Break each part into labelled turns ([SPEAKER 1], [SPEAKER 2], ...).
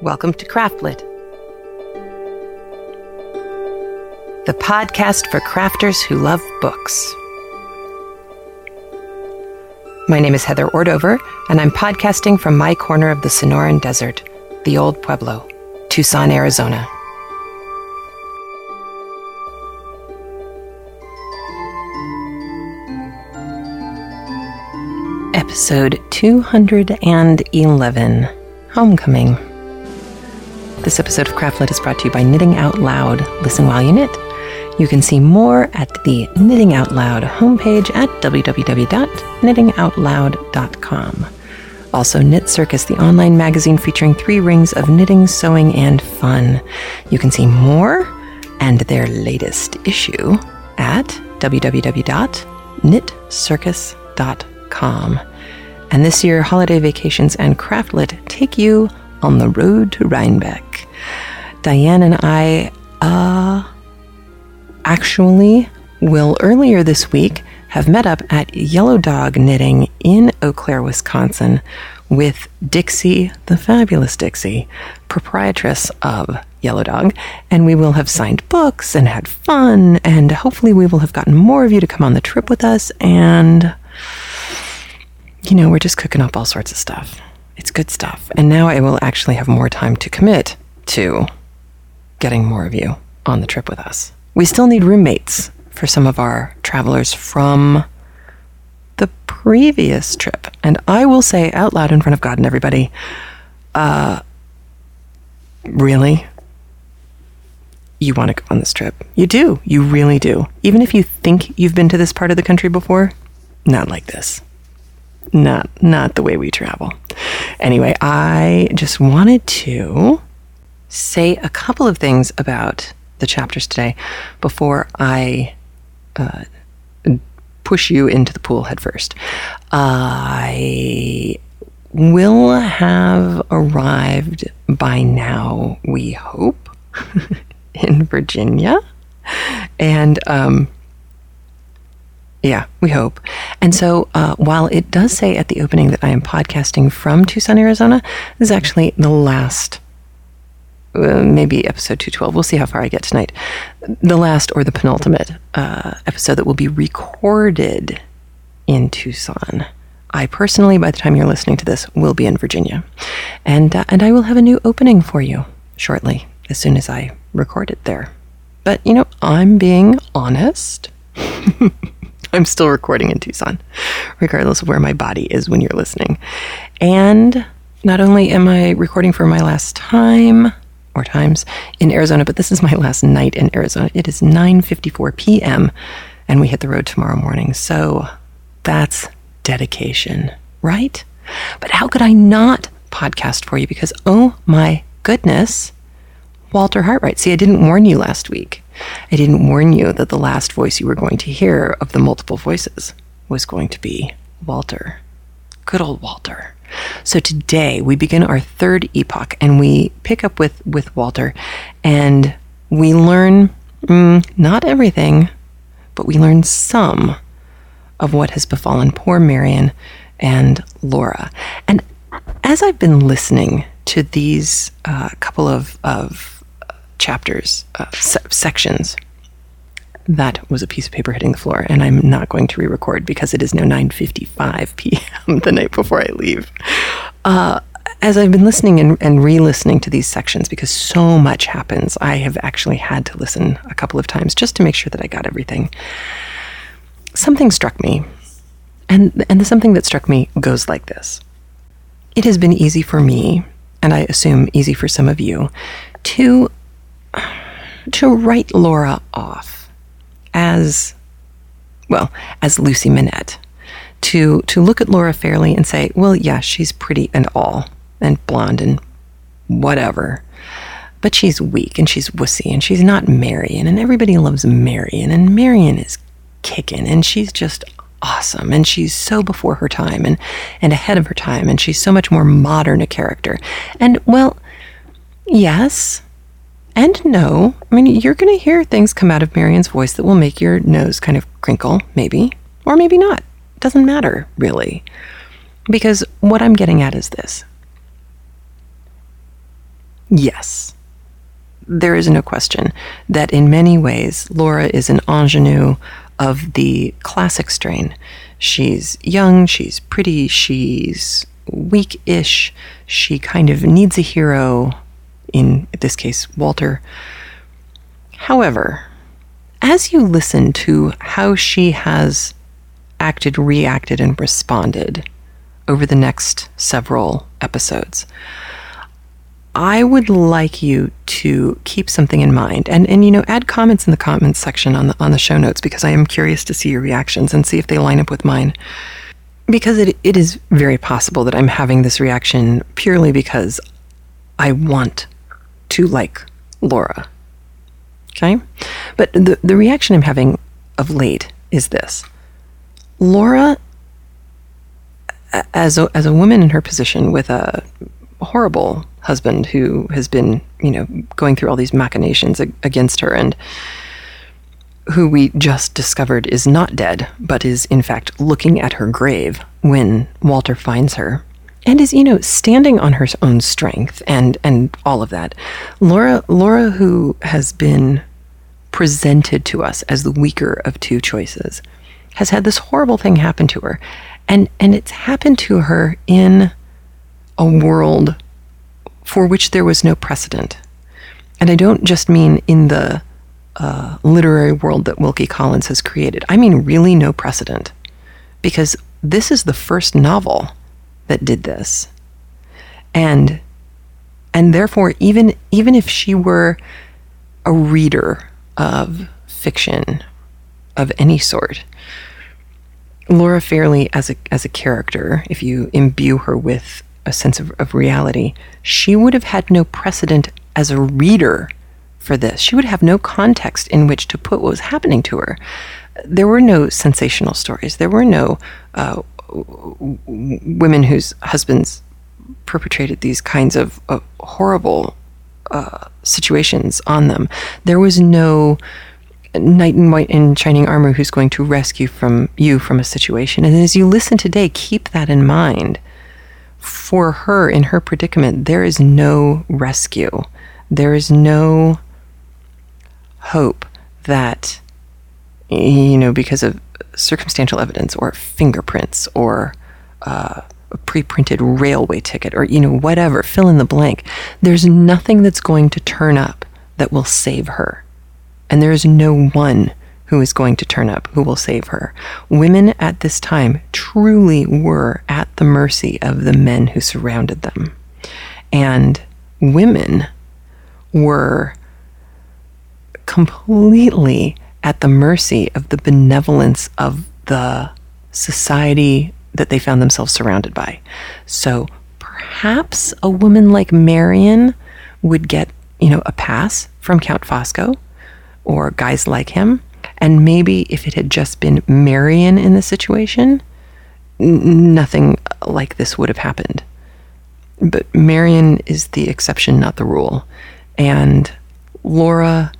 [SPEAKER 1] Welcome to Craftlit, the podcast for crafters who love books. My name is Heather Ordover, and I'm podcasting from my corner of the Sonoran Desert, the Old Pueblo, Tucson, Arizona. Episode 211 Homecoming. This episode of Craftlit is brought to you by Knitting Out Loud. Listen while you knit. You can see more at the Knitting Out Loud homepage at www.knittingoutloud.com. Also, Knit Circus, the online magazine featuring three rings of knitting, sewing, and fun. You can see more and their latest issue at www.knitcircus.com. And this year, Holiday Vacations and Craftlit take you on the road to Rhinebeck. Diane and I, uh, actually will earlier this week have met up at Yellow Dog Knitting in Eau Claire, Wisconsin with Dixie, the fabulous Dixie, proprietress of Yellow Dog, and we will have signed books and had fun, and hopefully we will have gotten more of you to come on the trip with us, and you know, we're just cooking up all sorts of stuff. It's good stuff. And now I will actually have more time to commit to getting more of you on the trip with us. We still need roommates for some of our travelers from the previous trip. And I will say out loud in front of God and everybody, uh, really? You want to go on this trip? You do. You really do. Even if you think you've been to this part of the country before, not like this not not the way we travel. Anyway, I just wanted to say a couple of things about the chapters today before I uh, push you into the pool headfirst. I will have arrived by now, we hope, in Virginia. And um, yeah, we hope. And so, uh, while it does say at the opening that I am podcasting from Tucson, Arizona, this is actually the last, uh, maybe episode 212. We'll see how far I get tonight. The last or the penultimate uh, episode that will be recorded in Tucson. I personally, by the time you're listening to this, will be in Virginia. And, uh, and I will have a new opening for you shortly, as soon as I record it there. But, you know, I'm being honest. I'm still recording in Tucson, regardless of where my body is when you're listening. And not only am I recording for my last time or times in Arizona, but this is my last night in Arizona. It is 9:54 p.m. and we hit the road tomorrow morning. So that's dedication, right? But how could I not podcast for you because oh my goodness, Walter Hartright. See, I didn't warn you last week. I didn't warn you that the last voice you were going to hear of the multiple voices was going to be Walter. Good old Walter. So today we begin our third epoch and we pick up with, with Walter and we learn mm, not everything, but we learn some of what has befallen poor Marian and Laura. And as I've been listening to these uh, couple of, of chapters, uh, se- sections. That was a piece of paper hitting the floor, and I'm not going to re-record because it is now 9:55 p.m. the night before I leave. Uh, as I've been listening and, and re-listening to these sections, because so much happens, I have actually had to listen a couple of times just to make sure that I got everything. Something struck me, and and the something that struck me goes like this: It has been easy for me, and I assume easy for some of you, to to write Laura off as, well, as Lucie Manette. To, to look at Laura fairly and say, well, yeah, she's pretty and all, and blonde and whatever. But she's weak and she's wussy and she's not Marian, and everybody loves Marian, and Marian is kicking and she's just awesome and she's so before her time and, and ahead of her time and she's so much more modern a character. And well, yes, and no. I mean, you're going to hear things come out of Marian's voice that will make your nose kind of crinkle, maybe, or maybe not. It doesn't matter, really. Because what I'm getting at is this yes, there is no question that in many ways, Laura is an ingenue of the classic strain. She's young, she's pretty, she's weak ish, she kind of needs a hero, in this case, Walter. However, as you listen to how she has acted, reacted, and responded over the next several episodes, I would like you to keep something in mind and, and you know add comments in the comments section on the on the show notes because I am curious to see your reactions and see if they line up with mine. Because it, it is very possible that I'm having this reaction purely because I want to like Laura. Okay? But the, the reaction I'm having of late is this Laura, as a, as a woman in her position with a horrible husband who has been, you know, going through all these machinations against her and who we just discovered is not dead, but is in fact looking at her grave when Walter finds her and is, you know, standing on her own strength and and all of that. Laura Laura who has been presented to us as the weaker of two choices has had this horrible thing happen to her. And and it's happened to her in a world for which there was no precedent. And I don't just mean in the uh, literary world that Wilkie Collins has created. I mean really no precedent. Because this is the first novel that did this. And and therefore even even if she were a reader of fiction of any sort. Laura Fairlie, as a, as a character, if you imbue her with a sense of, of reality, she would have had no precedent as a reader for this. She would have no context in which to put what was happening to her. There were no sensational stories. There were no uh, women whose husbands perpetrated these kinds of, of horrible uh, situations on them. There was no knight in white in shining armor who's going to rescue from you from a situation. And as you listen today, keep that in mind. For her in her predicament, there is no rescue. There is no hope that you know because of circumstantial evidence or fingerprints or uh, a pre-printed railway ticket or you know whatever fill in the blank. There's nothing that's going to turn up that will save her. And there is no one who is going to turn up who will save her. Women at this time truly were at the mercy of the men who surrounded them. And women were completely at the mercy of the benevolence of the society that they found themselves surrounded by. So perhaps a woman like Marian would get, you know, a pass from Count Fosco or guys like him. And maybe if it had just been Marian in the situation, n- nothing like this would have happened. But Marion is the exception, not the rule. And Laura,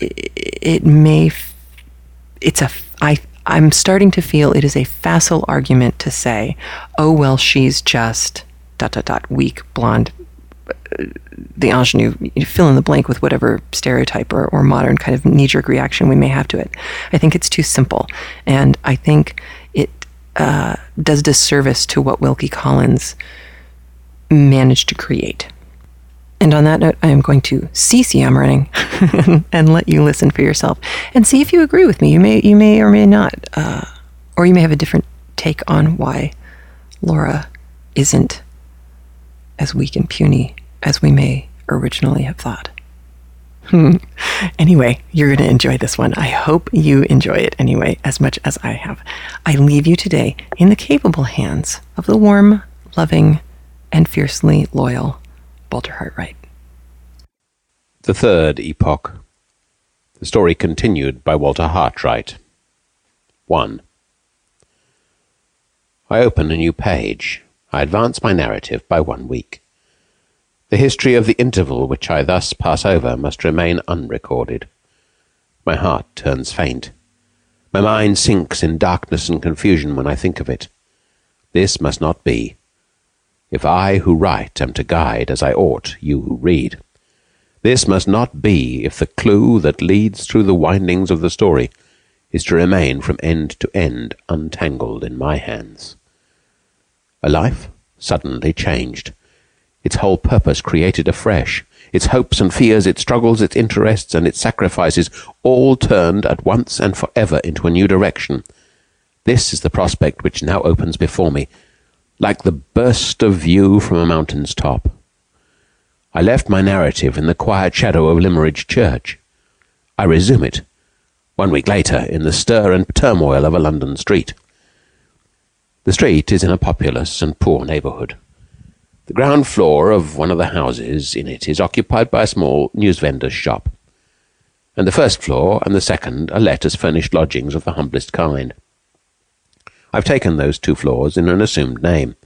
[SPEAKER 1] it, may, it's a, I I'm starting to feel it is a facile argument to say, oh, well, she's just dot, dot, dot, weak, blonde, uh, the ingenue, fill in the blank with whatever stereotype or, or modern kind of knee jerk reaction we may have to it. I think it's too simple. And I think it uh, does disservice to what Wilkie Collins managed to create. And on that note, I am going to cease yammering and let you listen for yourself and see if you agree with me. You may, you may or may not, uh, or you may have a different take on why Laura isn't as weak and puny as we may originally have thought. Anyway, you're going to enjoy this one. I hope you enjoy it anyway, as much as I have. I leave you today in the capable hands of the warm, loving, and fiercely loyal Walter Hartright.
[SPEAKER 2] The Third Epoch. The story continued by Walter Hartright. 1. I open a new page. I advance my narrative by one week. The history of the interval which I thus pass over must remain unrecorded. My heart turns faint. My mind sinks in darkness and confusion when I think of it. This must not be. If I who write am to guide as I ought you who read. This must not be if the clue that leads through the windings of the story is to remain from end to end untangled in my hands. A life suddenly changed, its whole purpose created afresh, its hopes and fears, its struggles, its interests, and its sacrifices, all turned at once and for ever into a new direction. This is the prospect which now opens before me, like the burst of view from a mountain's top. I left my narrative in the quiet shadow of Limmeridge Church. I resume it, one week later, in the stir and turmoil of a London street. The street is in a populous and poor neighbourhood. The ground floor of one of the houses in it is occupied by a small newsvendor's shop, and the first floor and the second are let as furnished lodgings of the humblest kind. I've taken those two floors in an assumed name.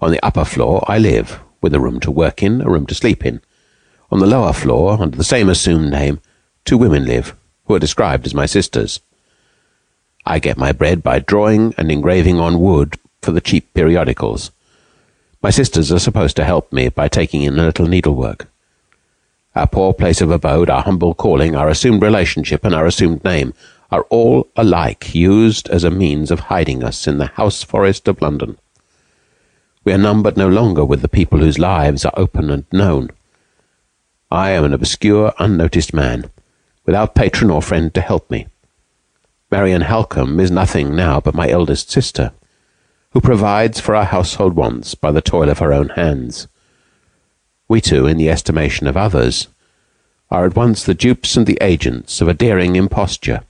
[SPEAKER 2] On the upper floor I live, with a room to work in, a room to sleep in. On the lower floor, under the same assumed name, two women live, who are described as my sisters. I get my bread by drawing and engraving on wood for the cheap periodicals. My sisters are supposed to help me by taking in a little needlework. Our poor place of abode, our humble calling, our assumed relationship, and our assumed name are all alike used as a means of hiding us in the house forest of London. We are numbered no longer with the people whose lives are open and known. I am an obscure, unnoticed man, without patron or friend to help me. Marian Halcombe is nothing now but my eldest sister who provides for our household wants by the toil of her own hands. We two, in the estimation of others, are at once the dupes and the agents of a daring imposture.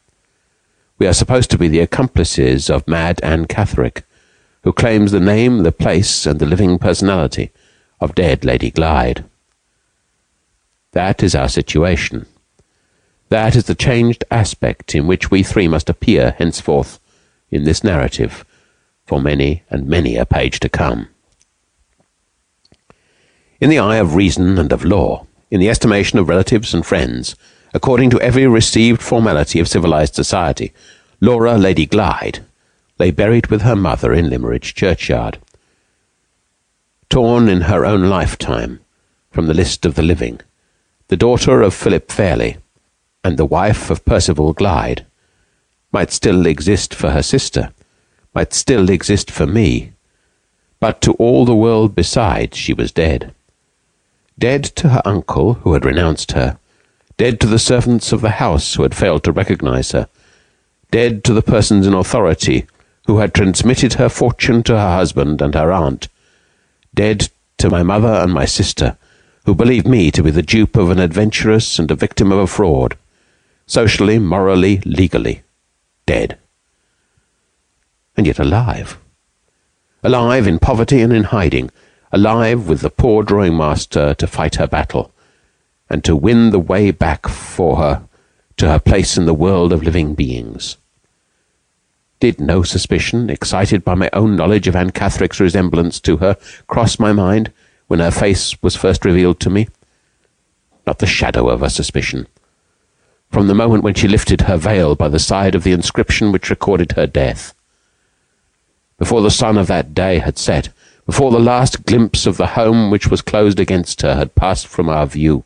[SPEAKER 2] We are supposed to be the accomplices of Mad Anne Catherick, who claims the name, the place, and the living personality of dead Lady Glyde. That is our situation. That is the changed aspect in which we three must appear henceforth in this narrative for many and many a page to come. In the eye of reason and of law, in the estimation of relatives and friends, according to every received formality of civilized society, Laura Lady Glyde lay buried with her mother in Limmeridge churchyard. Torn in her own lifetime from the list of the living, the daughter of Philip Fairlie and the wife of Percival Glyde might still exist for her sister, might still exist for me, but to all the world besides she was dead. Dead to her uncle, who had renounced her, dead to the servants of the house who had failed to recognize her, dead to the persons in authority who had transmitted her fortune to her husband and her aunt, dead to my mother and my sister, who believed me to be the dupe of an adventuress and a victim of a fraud, socially, morally, legally, dead. And yet alive. Alive in poverty and in hiding, alive with the poor drawing master to fight her battle, and to win the way back for her to her place in the world of living beings. Did no suspicion, excited by my own knowledge of Anne Catherick's resemblance to her, cross my mind when her face was first revealed to me? Not the shadow of a suspicion. From the moment when she lifted her veil by the side of the inscription which recorded her death, before the sun of that day had set, before the last glimpse of the home which was closed against her had passed from our view,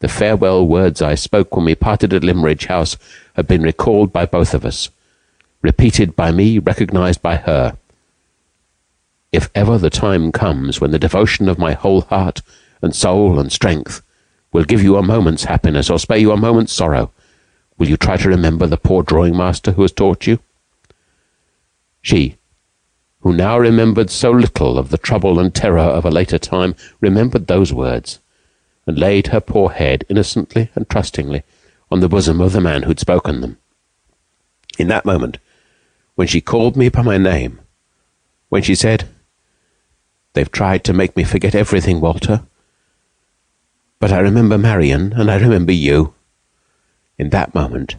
[SPEAKER 2] the farewell words I spoke when we parted at Limmeridge House had been recalled by both of us, repeated by me, recognized by her. If ever the time comes when the devotion of my whole heart and soul and strength will give you a moment's happiness or spare you a moment's sorrow, will you try to remember the poor drawing master who has taught you? She, who now remembered so little of the trouble and terror of a later time, remembered those words, and laid her poor head innocently and trustingly on the bosom of the man who'd spoken them. In that moment, when she called me by my name, when she said, They've tried to make me forget everything, Walter, but I remember Marian, and I remember you. In that moment,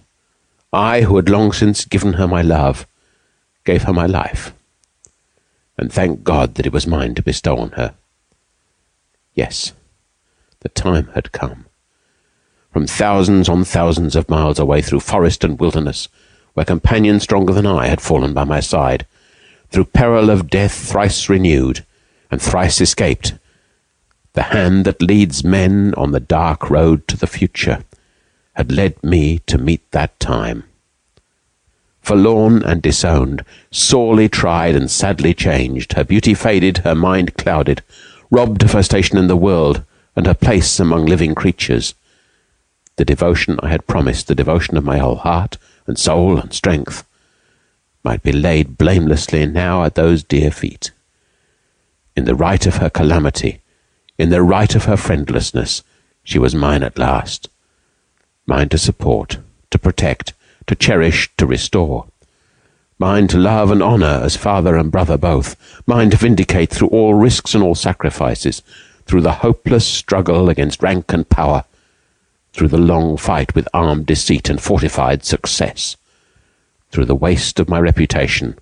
[SPEAKER 2] I, who had long since given her my love, gave her my life and thank God that it was mine to bestow on her. Yes, the time had come. From thousands on thousands of miles away through forest and wilderness, where companions stronger than I had fallen by my side, through peril of death thrice renewed, and thrice escaped. The hand that leads men on the dark road to the future had led me to meet that time. Forlorn and disowned, sorely tried and sadly changed, her beauty faded, her mind clouded, robbed of her station in the world and her place among living creatures. The devotion I had promised, the devotion of my whole heart and soul and strength, might be laid blamelessly now at those dear feet. In the right of her calamity, in the right of her friendlessness, she was mine at last mine to support, to protect, to cherish, to restore. Mine to love and honor as father and brother both. Mine to vindicate through all risks and all sacrifices, through the hopeless struggle against rank and power, through the long fight with armed deceit and fortified success, through the waste of my reputation,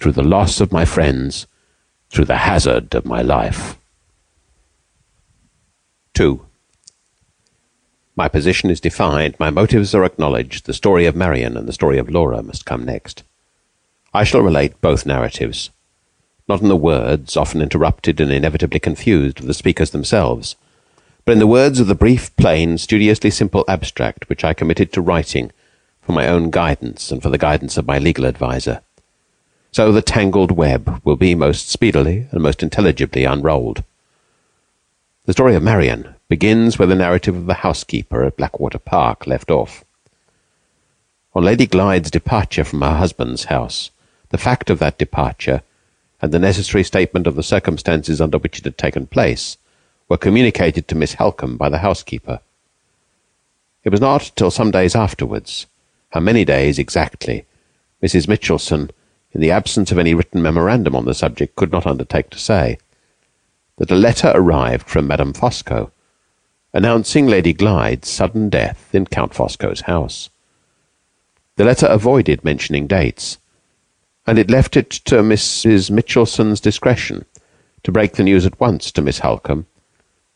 [SPEAKER 2] through the loss of my friends, through the hazard of my life. 2. My position is defined, my motives are acknowledged, the story of Marian and the story of Laura must come next. I shall relate both narratives, not in the words, often interrupted and inevitably confused, of the speakers themselves, but in the words of the brief, plain, studiously simple abstract which I committed to writing for my own guidance and for the guidance of my legal adviser. So the tangled web will be most speedily and most intelligibly unrolled. The story of Marian begins where the narrative of the housekeeper at Blackwater Park left off. On Lady Glyde's departure from her husband's house, the fact of that departure, and the necessary statement of the circumstances under which it had taken place, were communicated to Miss Halcombe by the housekeeper. It was not till some days afterwards, how many days exactly, Mrs. Michelson, in the absence of any written memorandum on the subject, could not undertake to say, that a letter arrived from Madame Fosco, announcing Lady Glyde's sudden death in Count Fosco's house. The letter avoided mentioning dates, and it left it to Mrs. Michelson's discretion to break the news at once to Miss Halcombe,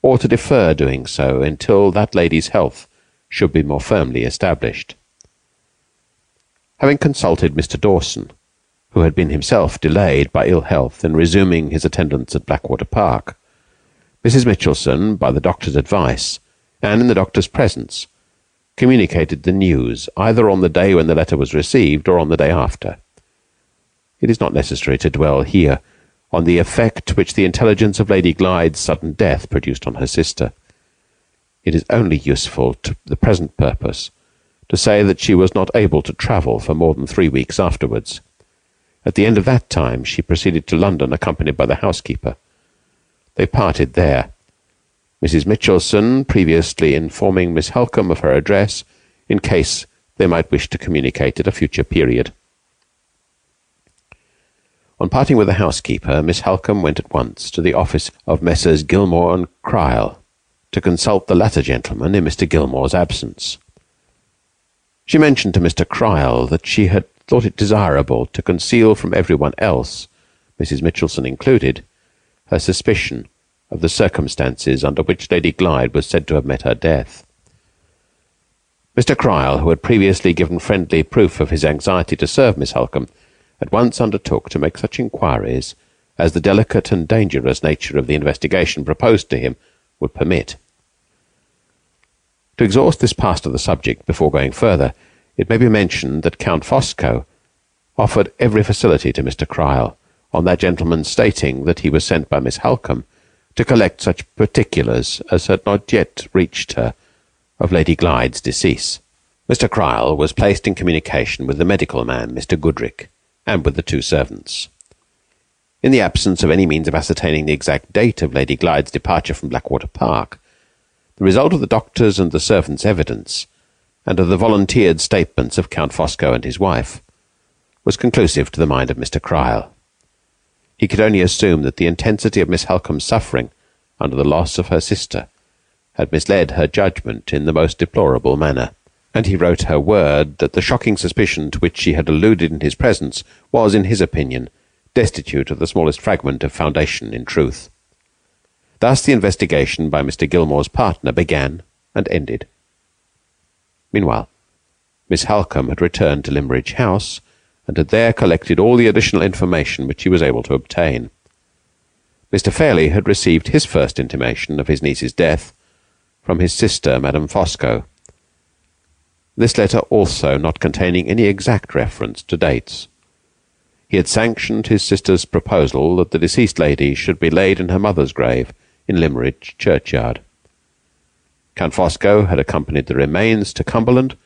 [SPEAKER 2] or to defer doing so until that lady's health should be more firmly established. Having consulted Mr. Dawson, who had been himself delayed by ill health in resuming his attendance at Blackwater Park, Mrs. Michelson, by the doctor's advice, and in the doctor's presence, communicated the news either on the day when the letter was received or on the day after. It is not necessary to dwell here on the effect which the intelligence of Lady Glyde's sudden death produced on her sister. It is only useful to the present purpose to say that she was not able to travel for more than three weeks afterwards. At the end of that time she proceeded to London accompanied by the housekeeper. They parted there, Mrs. Michelson previously informing Miss Halcombe of her address in case they might wish to communicate at a future period. On parting with the housekeeper, Miss Halcombe went at once to the office of Messrs. Gilmore and Kyrle to consult the latter gentleman in Mr. Gilmore's absence. She mentioned to Mr. Kyrle that she had thought it desirable to conceal from everyone else, Mrs. Michelson included, her suspicion of the circumstances under which Lady Glyde was said to have met her death. Mr. Kyrle, who had previously given friendly proof of his anxiety to serve Miss Halcombe, at once undertook to make such inquiries as the delicate and dangerous nature of the investigation proposed to him would permit. To exhaust this part of the subject before going further, it may be mentioned that Count Fosco offered every facility to Mr. Kyrle on that gentleman stating that he was sent by Miss Halcombe to collect such particulars as had not yet reached her of Lady Glyde's decease. Mr. Kyrle was placed in communication with the medical man, Mr. Goodricke, and with the two servants. In the absence of any means of ascertaining the exact date of Lady Glyde's departure from Blackwater Park, the result of the doctor's and the servants' evidence, and of the volunteered statements of Count Fosco and his wife, was conclusive to the mind of Mr. Kyrle. He could only assume that the intensity of Miss Halcombe's suffering under the loss of her sister had misled her judgment in the most deplorable manner and he wrote her word that the shocking suspicion to which she had alluded in his presence was, in his opinion, destitute of the smallest fragment of foundation in truth. Thus the investigation by Mr. Gilmore's partner began and ended. Meanwhile, Miss Halcombe had returned to Limmeridge House, and had there collected all the additional information which she was able to obtain. Mr. Fairlie had received his first intimation of his niece's death from his sister, Madame Fosco. This letter also not containing any exact reference to dates. He had sanctioned his sister's proposal that the deceased lady should be laid in her mother's grave in Limmeridge churchyard. Count Fosco had accompanied the remains to Cumberland,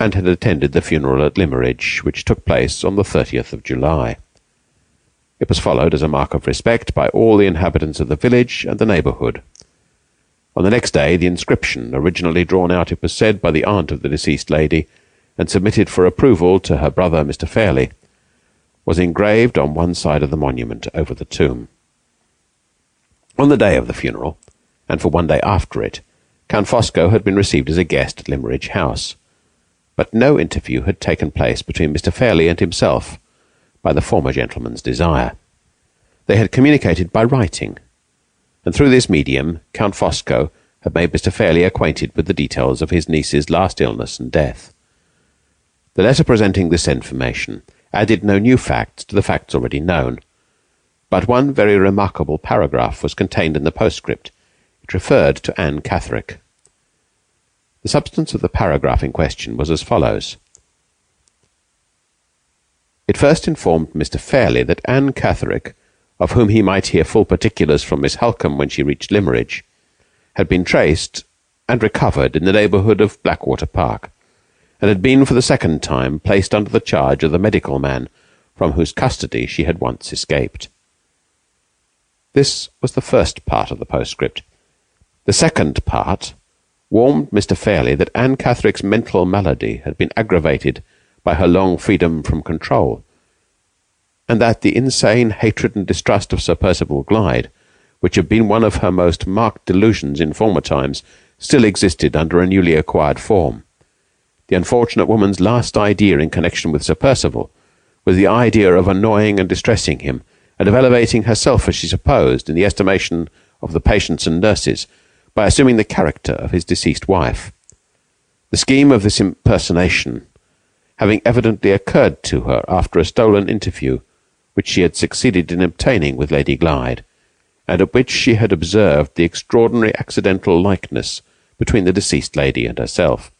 [SPEAKER 2] and had attended the funeral at Limmeridge, which took place on the thirtieth of July. It was followed as a mark of respect by all the inhabitants of the village and the neighbourhood. On the next day the inscription, originally drawn out, it was said, by the aunt of the deceased lady, and submitted for approval to her brother Mr. Fairlie, was engraved on one side of the monument over the tomb. On the day of the funeral, and for one day after it, Count Fosco had been received as a guest at Limmeridge House, but no interview had taken place between Mr. Fairlie and himself by the former gentleman's desire. They had communicated by writing, and through this medium Count Fosco had made Mr. Fairlie acquainted with the details of his niece's last illness and death. The letter presenting this information added no new facts to the facts already known, but one very remarkable paragraph was contained in the postscript. It referred to Anne Catherick. The substance of the paragraph in question was as follows. It first informed Mr. Fairlie that Anne Catherick, of whom he might hear full particulars from Miss Halcombe when she reached Limmeridge, had been traced and recovered in the neighbourhood of Blackwater Park, and had been for the second time placed under the charge of the medical man from whose custody she had once escaped. This was the first part of the postscript. The second part warned Mr. Fairlie that Anne Catherick's mental malady had been aggravated by her long freedom from control, and that the insane hatred and distrust of Sir Percival Glyde, which had been one of her most marked delusions in former times, still existed under a newly acquired form. The unfortunate woman's last idea in connection with Sir Percival was the idea of annoying and distressing him, and of elevating herself, as she supposed, in the estimation of the patients and nurses, by assuming the character of his deceased wife. The scheme of this impersonation having evidently occurred to her after a stolen interview which she had succeeded in obtaining with Lady Glyde, and at which she had observed the extraordinary accidental likeness between the deceased lady and herself.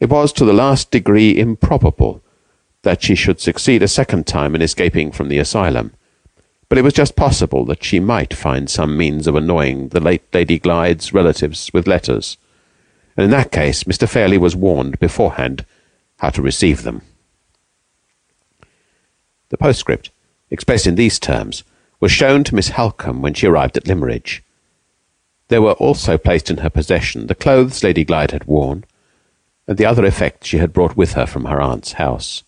[SPEAKER 2] It was to the last degree improbable that she should succeed a second time in escaping from the asylum, but it was just possible that she might find some means of annoying the late Lady Glyde's relatives with letters, and in that case Mr. Fairlie was warned beforehand how to receive them. The postscript, expressed in these terms, was shown to Miss Halcombe when she arrived at Limmeridge. There were also placed in her possession the clothes Lady Glyde had worn, and the other effects she had brought with her from her aunt's house.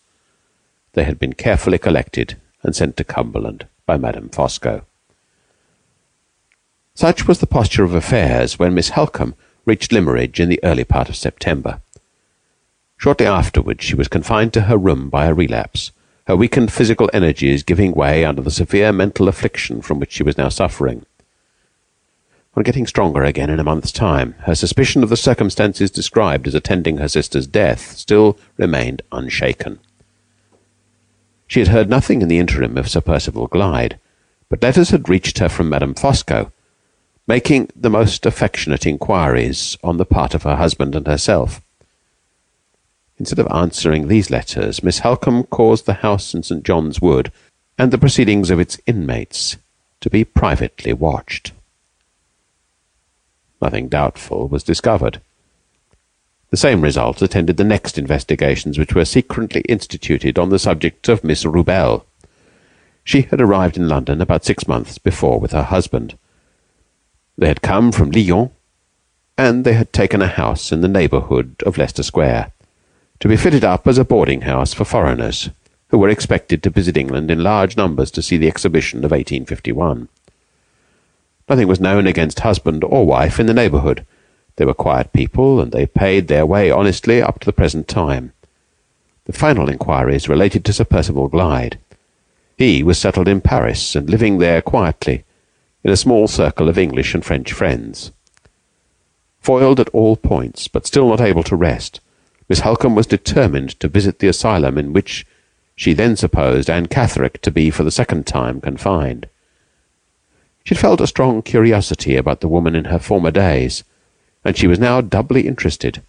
[SPEAKER 2] They had been carefully collected and sent to Cumberland by Madame Fosco. Such was the posture of affairs when Miss Halcombe reached Limmeridge in the early part of September. Shortly afterwards she was confined to her room by a relapse, her weakened physical energies giving way under the severe mental affliction from which she was now suffering. On getting stronger again in a month's time, her suspicion of the circumstances described as attending her sister's death still remained unshaken. She had heard nothing in the interim of Sir Percival Glyde, but letters had reached her from Madame Fosco, making the most affectionate inquiries on the part of her husband and herself. Instead of answering these letters, Miss Halcombe caused the house in St. John's Wood and the proceedings of its inmates to be privately watched. Nothing doubtful was discovered. The same result attended the next investigations which were secretly instituted on the subject of Miss Rubelle. She had arrived in London about six months before with her husband. They had come from Lyons, and they had taken a house in the neighbourhood of Leicester Square to be fitted up as a boarding house for foreigners who were expected to visit England in large numbers to see the exhibition of 1851. Nothing was known against husband or wife in the neighbourhood. They were quiet people, and they paid their way honestly up to the present time. The final inquiries related to Sir Percival Glyde. He was settled in Paris, and living there quietly, in a small circle of English and French friends. Foiled at all points, but still not able to rest, Miss Halcombe was determined to visit the asylum in which she then supposed Anne Catherick to be for the second time confined. She had felt a strong curiosity about the woman in her former days, and she was now doubly interested.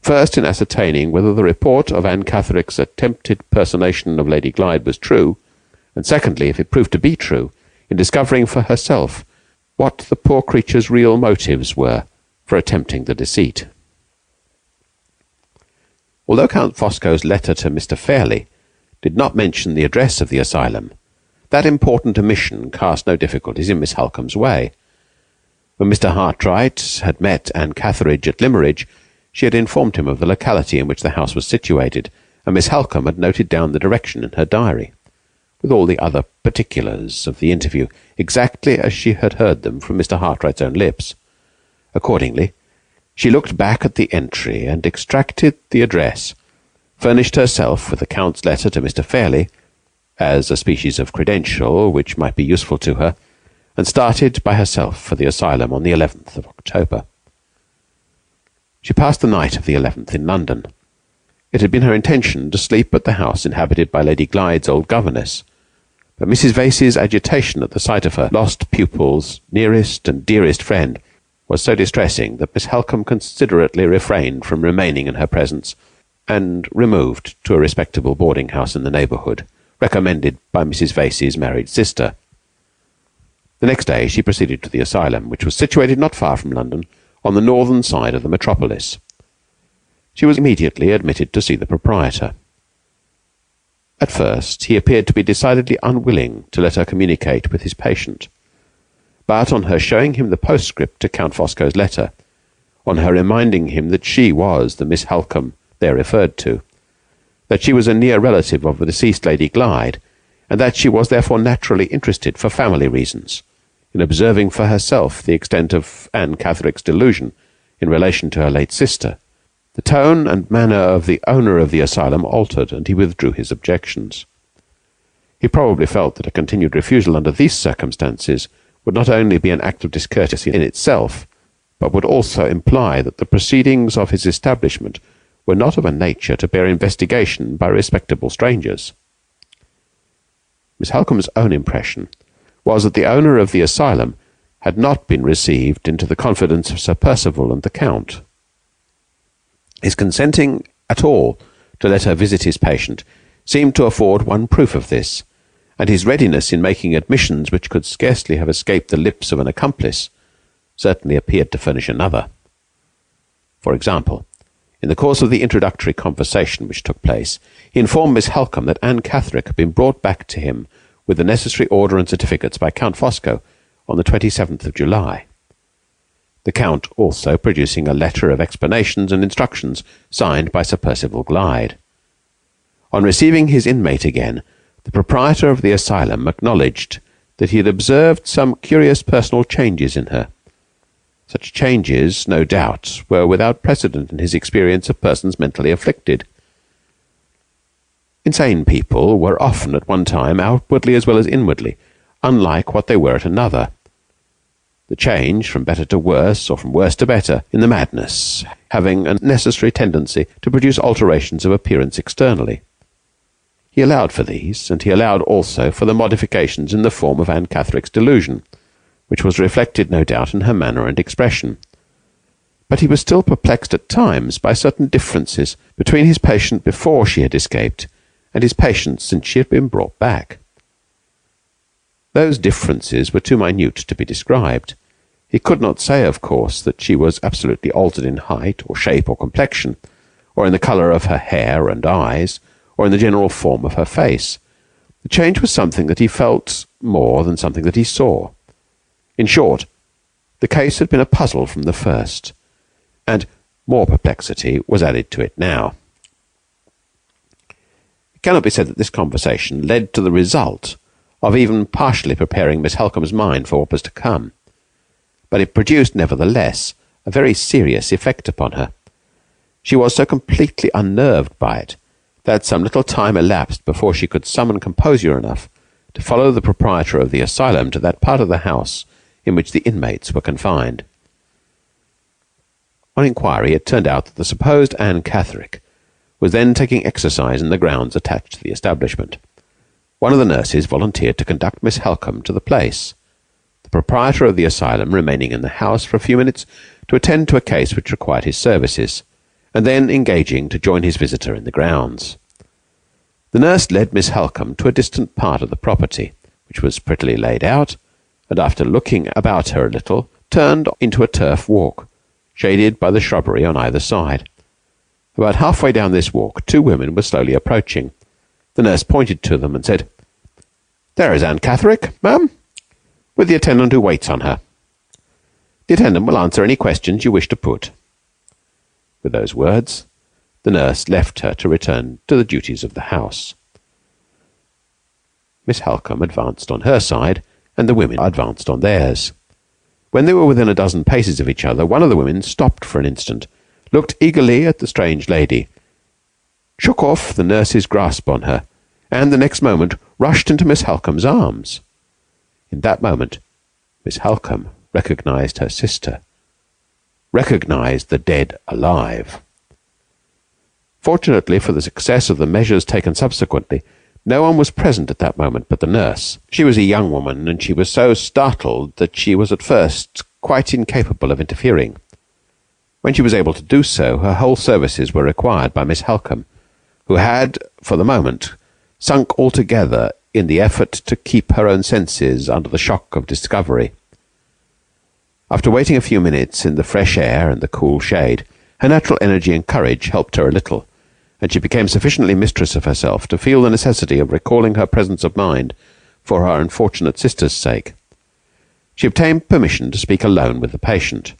[SPEAKER 2] First, in ascertaining whether the report of Anne Catherick's attempted personation of Lady Glyde was true, and secondly, if it proved to be true, in discovering for herself what the poor creature's real motives were for attempting the deceit. Although Count Fosco's letter to Mr. Fairlie did not mention the address of the asylum, that important omission cast no difficulties in Miss Halcombe's way. When Mr. Hartright had met Anne Catherick at Limmeridge, she had informed him of the locality in which the house was situated, and Miss Halcombe had noted down the direction in her diary, with all the other particulars of the interview, exactly as she had heard them from Mr. Hartright's own lips. Accordingly, she looked back at the entry and extracted the address, furnished herself with the Count's letter to Mr. Fairlie, as a species of credential which might be useful to her, and started by herself for the asylum on the eleventh of October. She passed the night of the eleventh in London. It had been her intention to sleep at the house inhabited by Lady Glyde's old governess, but Mrs. Vace's agitation at the sight of her lost pupil's nearest and dearest friend was so distressing that Miss Halcombe considerately refrained from remaining in her presence, and removed to a respectable boarding house in the neighbourhood recommended by Mrs. Vace's married sister. The next day she proceeded to the asylum, which was situated not far from London, on the northern side of the metropolis. She was immediately admitted to see the proprietor. At first he appeared to be decidedly unwilling to let her communicate with his patient, but on her showing him the postscript to Count Fosco's letter, on her reminding him that she was the Miss Halcombe there referred to, that she was a near relative of the deceased Lady Glyde, and that she was therefore naturally interested for family reasons in observing for herself the extent of Anne Catherick's delusion in relation to her late sister. The tone and manner of the owner of the asylum altered, and he withdrew his objections. He probably felt that a continued refusal under these circumstances would not only be an act of discourtesy in itself, but would also imply that the proceedings of his establishment were not of a nature to bear investigation by respectable strangers. Miss Halcombe's own impression was that the owner of the asylum had not been received into the confidence of Sir Percival and the Count. His consenting at all to let her visit his patient seemed to afford one proof of this, and his readiness in making admissions which could scarcely have escaped the lips of an accomplice certainly appeared to furnish another. For example, in the course of the introductory conversation which took place, he informed Miss Halcombe that Anne Catherick had been brought back to him with the necessary order and certificates by Count Fosco on the 27th of July. The Count also producing a letter of explanations and instructions signed by Sir Percival Glyde. On receiving his inmate again, the proprietor of the asylum acknowledged that he had observed some curious personal changes in her. Such changes, no doubt, were without precedent in his experience of persons mentally afflicted. Insane people were often at one time, outwardly as well as inwardly, unlike what they were at another. The change from better to worse, or from worse to better, in the madness, having a necessary tendency to produce alterations of appearance externally. He allowed for these, and he allowed also for the modifications in the form of Anne Catherick's delusion which was reflected, no doubt, in her manner and expression. But he was still perplexed at times by certain differences between his patient before she had escaped and his patient since she had been brought back. Those differences were too minute to be described. He could not say, of course, that she was absolutely altered in height, or shape, or complexion, or in the colour of her hair and eyes, or in the general form of her face. The change was something that he felt more than something that he saw. In short, the case had been a puzzle from the first, and more perplexity was added to it now. It cannot be said that this conversation led to the result of even partially preparing Miss Halcombe's mind for what was to come, but it produced, nevertheless, a very serious effect upon her. She was so completely unnerved by it that some little time elapsed before she could summon composure enough to follow the proprietor of the asylum to that part of the house in which the inmates were confined. On inquiry, it turned out that the supposed Anne Catherick was then taking exercise in the grounds attached to the establishment. One of the nurses volunteered to conduct Miss Halcombe to the place. The proprietor of the asylum remaining in the house for a few minutes to attend to a case which required his services, and then engaging to join his visitor in the grounds. The nurse led Miss Halcombe to a distant part of the property, which was prettily laid out, and after looking about her a little, turned into a turf walk, shaded by the shrubbery on either side. About halfway down this walk, two women were slowly approaching. The nurse pointed to them and said, There is Anne Catherick, ma'am, with the attendant who waits on her. The attendant will answer any questions you wish to put. With those words, the nurse left her to return to the duties of the house. Miss Halcombe advanced on her side, and the women advanced on theirs. When they were within a dozen paces of each other, one of the women stopped for an instant, looked eagerly at the strange lady, shook off the nurse's grasp on her, and the next moment rushed into Miss Halcombe's arms. In that moment, Miss Halcombe recognized her sister, recognized the dead alive. Fortunately for the success of the measures taken subsequently, no one was present at that moment but the nurse. She was a young woman, and she was so startled that she was at first quite incapable of interfering. When she was able to do so, her whole services were required by Miss Halcombe, who had, for the moment, sunk altogether in the effort to keep her own senses under the shock of discovery. After waiting a few minutes in the fresh air and the cool shade, her natural energy and courage helped her a little and she became sufficiently mistress of herself to feel the necessity of recalling her presence of mind for her unfortunate sister's sake. She obtained permission to speak alone with the patient,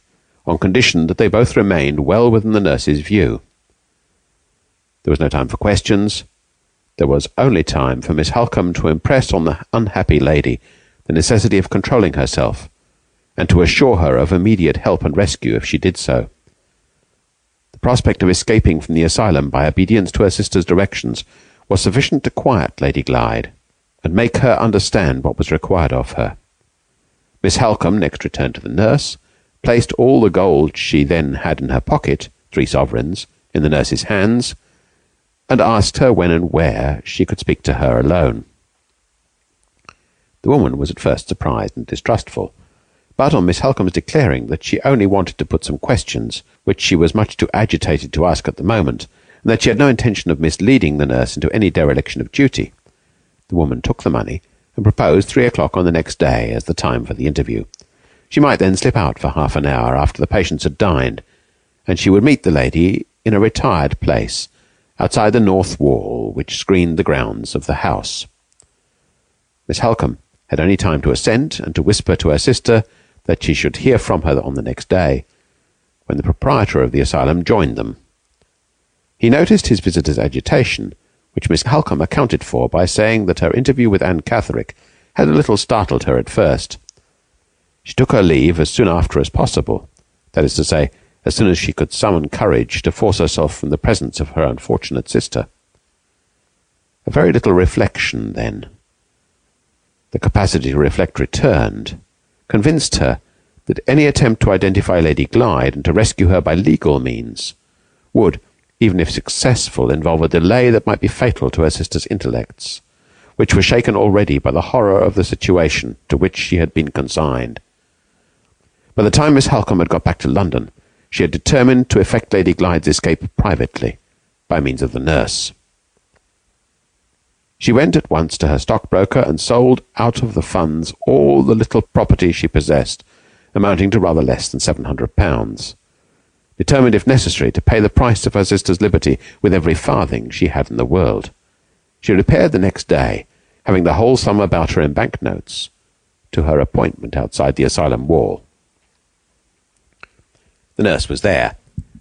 [SPEAKER 2] on condition that they both remained well within the nurse's view. There was no time for questions. There was only time for Miss Halcombe to impress on the unhappy lady the necessity of controlling herself, and to assure her of immediate help and rescue if she did so The prospect of escaping from the asylum by obedience to her sister's directions was sufficient to quiet Lady Glyde and make her understand what was required of her. Miss Halcombe next returned to the nurse, placed all the gold she then had in her pocket, three sovereigns, in the nurse's hands, and asked her when and where she could speak to her alone. The woman was at first surprised and distrustful, but on Miss Halcombe's declaring that she only wanted to put some questions which she was much too agitated to ask at the moment, and that she had no intention of misleading the nurse into any dereliction of duty. The woman took the money and proposed three o'clock on the next day as the time for the interview. She might then slip out for half an hour after the patients had dined, and she would meet the lady in a retired place outside the north wall which screened the grounds of the house. Miss Halcombe had only time to assent and to whisper to her sister that she should hear from her on the next day, when the proprietor of the asylum joined them. He noticed his visitor's agitation, which Miss Halcombe accounted for by saying that her interview with Anne Catherick had a little startled her at first. She took her leave as soon after as possible, that is to say, as soon as she could summon courage to force herself from the presence of her unfortunate sister. A very little reflection, then. The capacity to reflect returned, convinced her that any attempt to identify Lady Glyde and to rescue her by legal means would, even if successful, involve a delay that might be fatal to her sister's intellects, which were shaken already by the horror of the situation to which she had been consigned. By the time Miss Halcombe had got back to London, she had determined to effect Lady Glyde's escape privately, by means of the nurse. She went at once to her stockbroker and sold out of the funds all the little property she possessed amounting to rather less than seven hundred pounds, determined, if necessary, to pay the price of her sister's liberty with every farthing she had in the world. She repaired the next day, having the whole sum about her in bank notes, to her appointment outside the asylum wall. The nurse was there.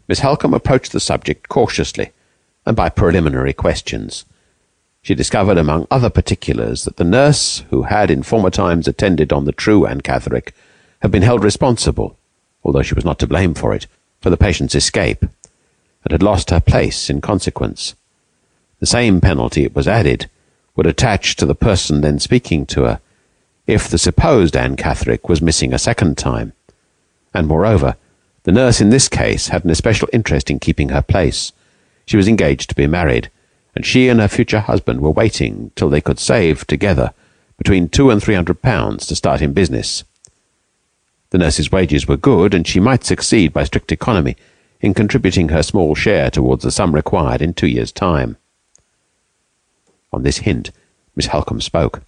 [SPEAKER 2] Miss Halcombe approached the subject cautiously and by preliminary questions. She discovered, among other particulars, that the nurse who had in former times attended on the true Anne Catherick had been held responsible, although she was not to blame for it, for the patient's escape, and had lost her place in consequence. The same penalty, it was added, would attach to the person then speaking to her, if the supposed Anne Catherick was missing a second time. And moreover, the nurse in this case had an especial interest in keeping her place. She was engaged to be married, and she and her future husband were waiting till they could save together between two and three hundred pounds to start in business. The nurse's wages were good, and she might succeed by strict economy in contributing her small share towards the sum required in two years' time. On this hint, Miss Halcombe spoke.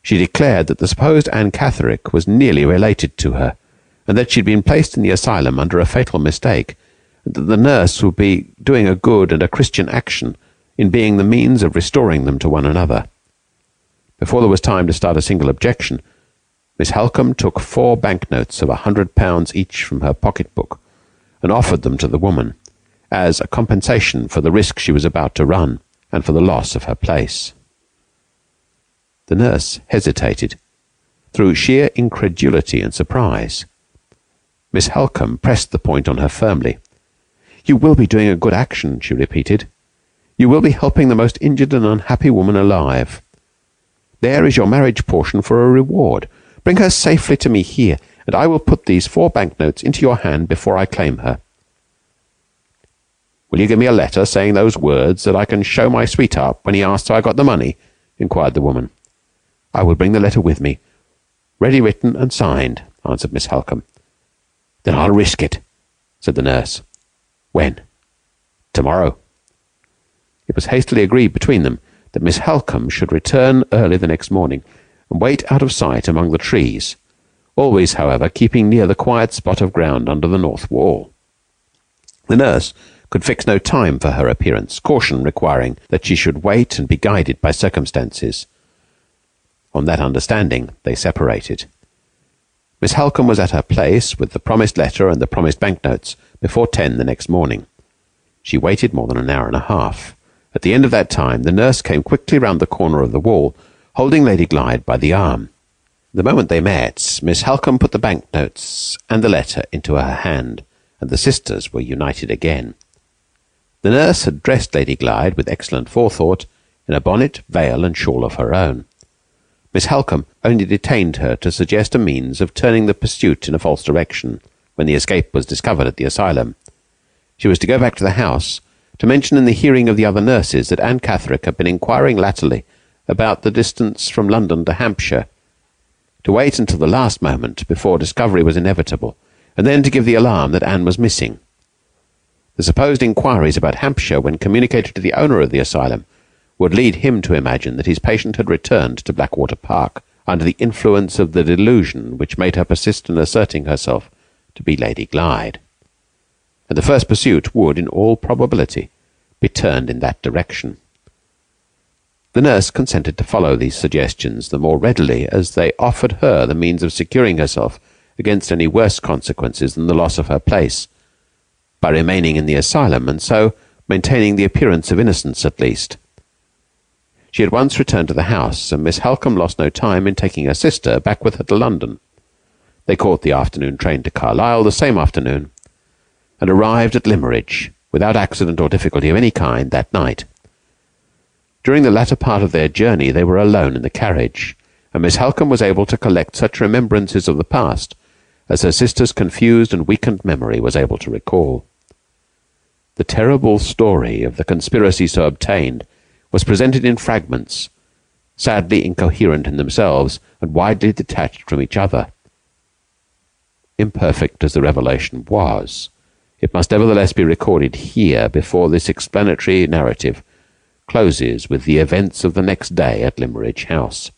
[SPEAKER 2] She declared that the supposed Anne Catherick was nearly related to her, and that she had been placed in the asylum under a fatal mistake, and that the nurse would be doing a good and a Christian action in being the means of restoring them to one another. Before there was time to start a single objection, Miss Halcombe took four banknotes of a hundred pounds each from her pocket-book and offered them to the woman as a compensation for the risk she was about to run and for the loss of her place. The nurse hesitated through sheer incredulity and surprise. Miss Halcombe pressed the point on her firmly. You will be doing a good action, she repeated. You will be helping the most injured and unhappy woman alive. There is your marriage portion for a reward. Bring her safely to me here, and I will put these four banknotes into your hand before I claim her. Will you give me a letter saying those words that I can show my sweetheart when he asks how I got the money? inquired the woman. I will bring the letter with me. Ready written and signed, answered Miss Halcombe. Then I'll risk it, said the nurse. When? Tomorrow. It was hastily agreed between them that Miss Halcombe should return early the next morning and wait out of sight among the trees, always, however, keeping near the quiet spot of ground under the north wall. The nurse could fix no time for her appearance, caution requiring that she should wait and be guided by circumstances. On that understanding, they separated. Miss Halcombe was at her place with the promised letter and the promised banknotes before ten the next morning. She waited more than an hour and a half. At the end of that time, the nurse came quickly round the corner of the wall, holding Lady Glyde by the arm. The moment they met, Miss Halcombe put the banknotes and the letter into her hand, and the sisters were united again. The nurse had dressed Lady Glyde with excellent forethought in a bonnet, veil, and shawl of her own. Miss Halcombe only detained her to suggest a means of turning the pursuit in a false direction when the escape was discovered at the asylum. She was to go back to the house to mention in the hearing of the other nurses that Anne Catherick had been inquiring latterly about the distance from London to Hampshire, to wait until the last moment before discovery was inevitable, and then to give the alarm that Anne was missing. The supposed inquiries about Hampshire, when communicated to the owner of the asylum, would lead him to imagine that his patient had returned to Blackwater Park under the influence of the delusion which made her persist in asserting herself to be Lady Glyde and the first pursuit would, in all probability, be turned in that direction. The nurse consented to follow these suggestions the more readily as they offered her the means of securing herself against any worse consequences than the loss of her place, by remaining in the asylum and so maintaining the appearance of innocence at least. She at once returned to the house, and Miss Halcombe lost no time in taking her sister back with her to London. They caught the afternoon train to Carlisle the same afternoon, and arrived at Limmeridge without accident or difficulty of any kind that night. During the latter part of their journey they were alone in the carriage, and Miss Halcombe was able to collect such remembrances of the past as her sister's confused and weakened memory was able to recall. The terrible story of the conspiracy so obtained was presented in fragments, sadly incoherent in themselves and widely detached from each other. Imperfect as the revelation was, it must nevertheless be recorded here before this explanatory narrative closes with the events of the next day at Limmeridge House.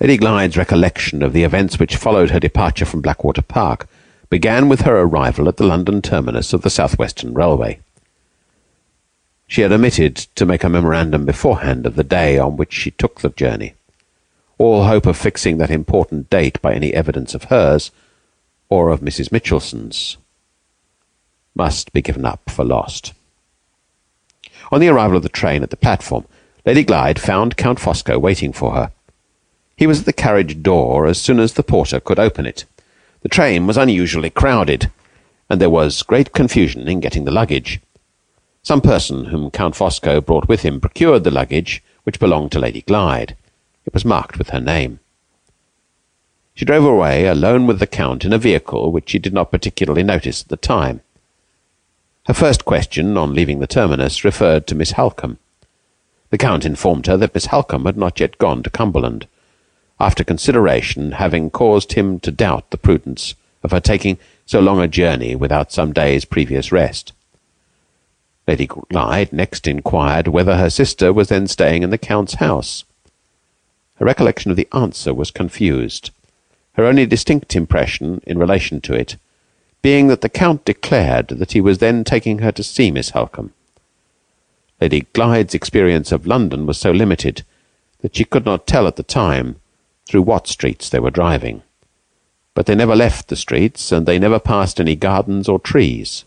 [SPEAKER 2] Lady Glyde's recollection of the events which followed her departure from Blackwater Park began with her arrival at the London terminus of the South Western Railway. She had omitted to make a memorandum beforehand of the day on which she took the journey. All hope of fixing that important date by any evidence of hers or of Mrs. Michelson's must be given up for lost. On the arrival of the train at the platform, Lady Glyde found Count Fosco waiting for her. He was at the carriage door as soon as the porter could open it. The train was unusually crowded, and there was great confusion in getting the luggage. Some person whom Count Fosco brought with him procured the luggage which belonged to Lady Glyde. It was marked with her name. She drove away alone with the Count in a vehicle which she did not particularly notice at the time. Her first question, on leaving the terminus, referred to Miss Halcombe. The Count informed her that Miss Halcombe had not yet gone to Cumberland, after consideration having caused him to doubt the prudence of her taking so long a journey without some days' previous rest. Lady Glyde next inquired whether her sister was then staying in the Count's house. Her recollection of the answer was confused, her only distinct impression in relation to it being that the Count declared that he was then taking her to see Miss Halcombe. Lady Glyde's experience of London was so limited that she could not tell at the time through what streets they were driving. But they never left the streets, and they never passed any gardens or trees.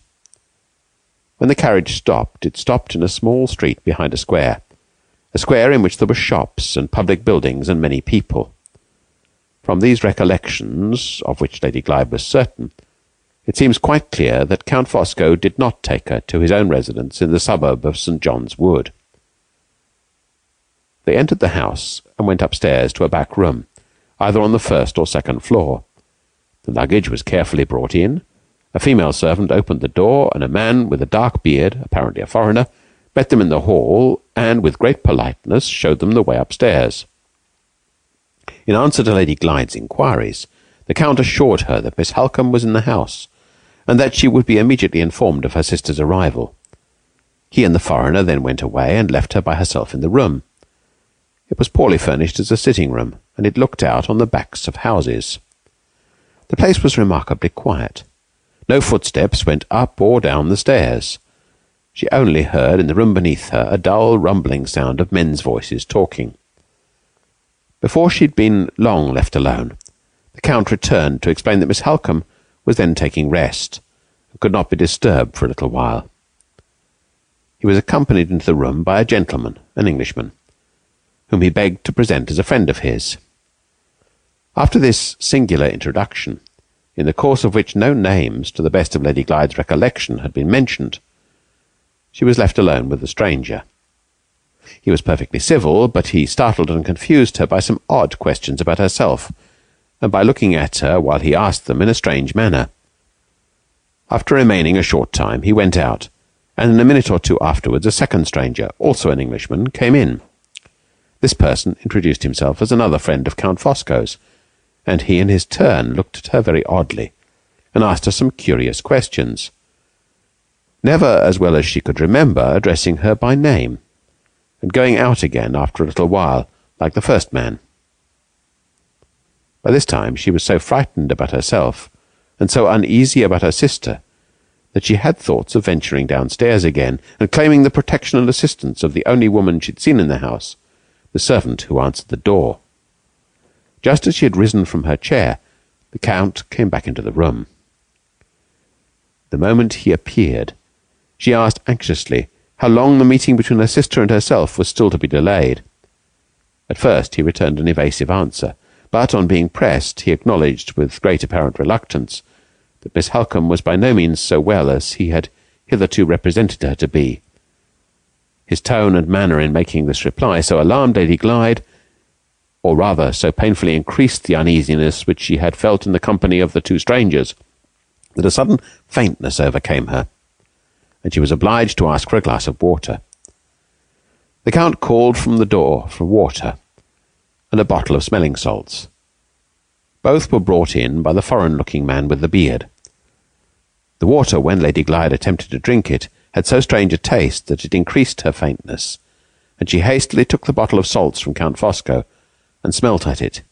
[SPEAKER 2] When the carriage stopped, it stopped in a small street behind a square, a square in which there were shops and public buildings and many people. From these recollections, of which Lady Glyde was certain, it seems quite clear that Count Fosco did not take her to his own residence in the suburb of St. John's Wood. They entered the house and went upstairs to a back room, either on the first or second floor. The luggage was carefully brought in. A female servant opened the door, and a man with a dark beard, apparently a foreigner, met them in the hall, and with great politeness showed them the way upstairs. In answer to Lady Glyde's inquiries, the Count assured her that Miss Halcombe was in the house, and that she would be immediately informed of her sister's arrival. He and the foreigner then went away and left her by herself in the room. It was poorly furnished as a sitting room, and it looked out on the backs of houses. The place was remarkably quiet. No footsteps went up or down the stairs. She only heard in the room beneath her a dull rumbling sound of men's voices talking. Before she had been long left alone, the Count returned to explain that Miss Halcombe was then taking rest, and could not be disturbed for a little while. He was accompanied into the room by a gentleman, an Englishman whom he begged to present as a friend of his. After this singular introduction, in the course of which no names, to the best of Lady Glyde's recollection, had been mentioned, she was left alone with the stranger. He was perfectly civil, but he startled and confused her by some odd questions about herself, and by looking at her while he asked them in a strange manner. After remaining a short time, he went out, and in a minute or two afterwards a second stranger, also an Englishman, came in. This person introduced himself as another friend of Count Fosco's, and he in his turn looked at her very oddly, and asked her some curious questions, never, as well as she could remember, addressing her by name, and going out again after a little while, like the first man. By this time she was so frightened about herself, and so uneasy about her sister, that she had thoughts of venturing downstairs again, and claiming the protection and assistance of the only woman she had seen in the house, the servant who answered the door. Just as she had risen from her chair, the Count came back into the room. The moment he appeared, she asked anxiously how long the meeting between her sister and herself was still to be delayed. At first he returned an evasive answer, but on being pressed, he acknowledged with great apparent reluctance that Miss Halcombe was by no means so well as he had hitherto represented her to be, his tone and manner in making this reply so alarmed Lady Glyde, or rather so painfully increased the uneasiness which she had felt in the company of the two strangers, that a sudden faintness overcame her, and she was obliged to ask for a glass of water. The Count called from the door for water and a bottle of smelling salts. Both were brought in by the foreign-looking man with the beard. The water, when Lady Glyde attempted to drink it, had so strange a taste that it increased her faintness, and she hastily took the bottle of salts from Count Fosco and smelt at it.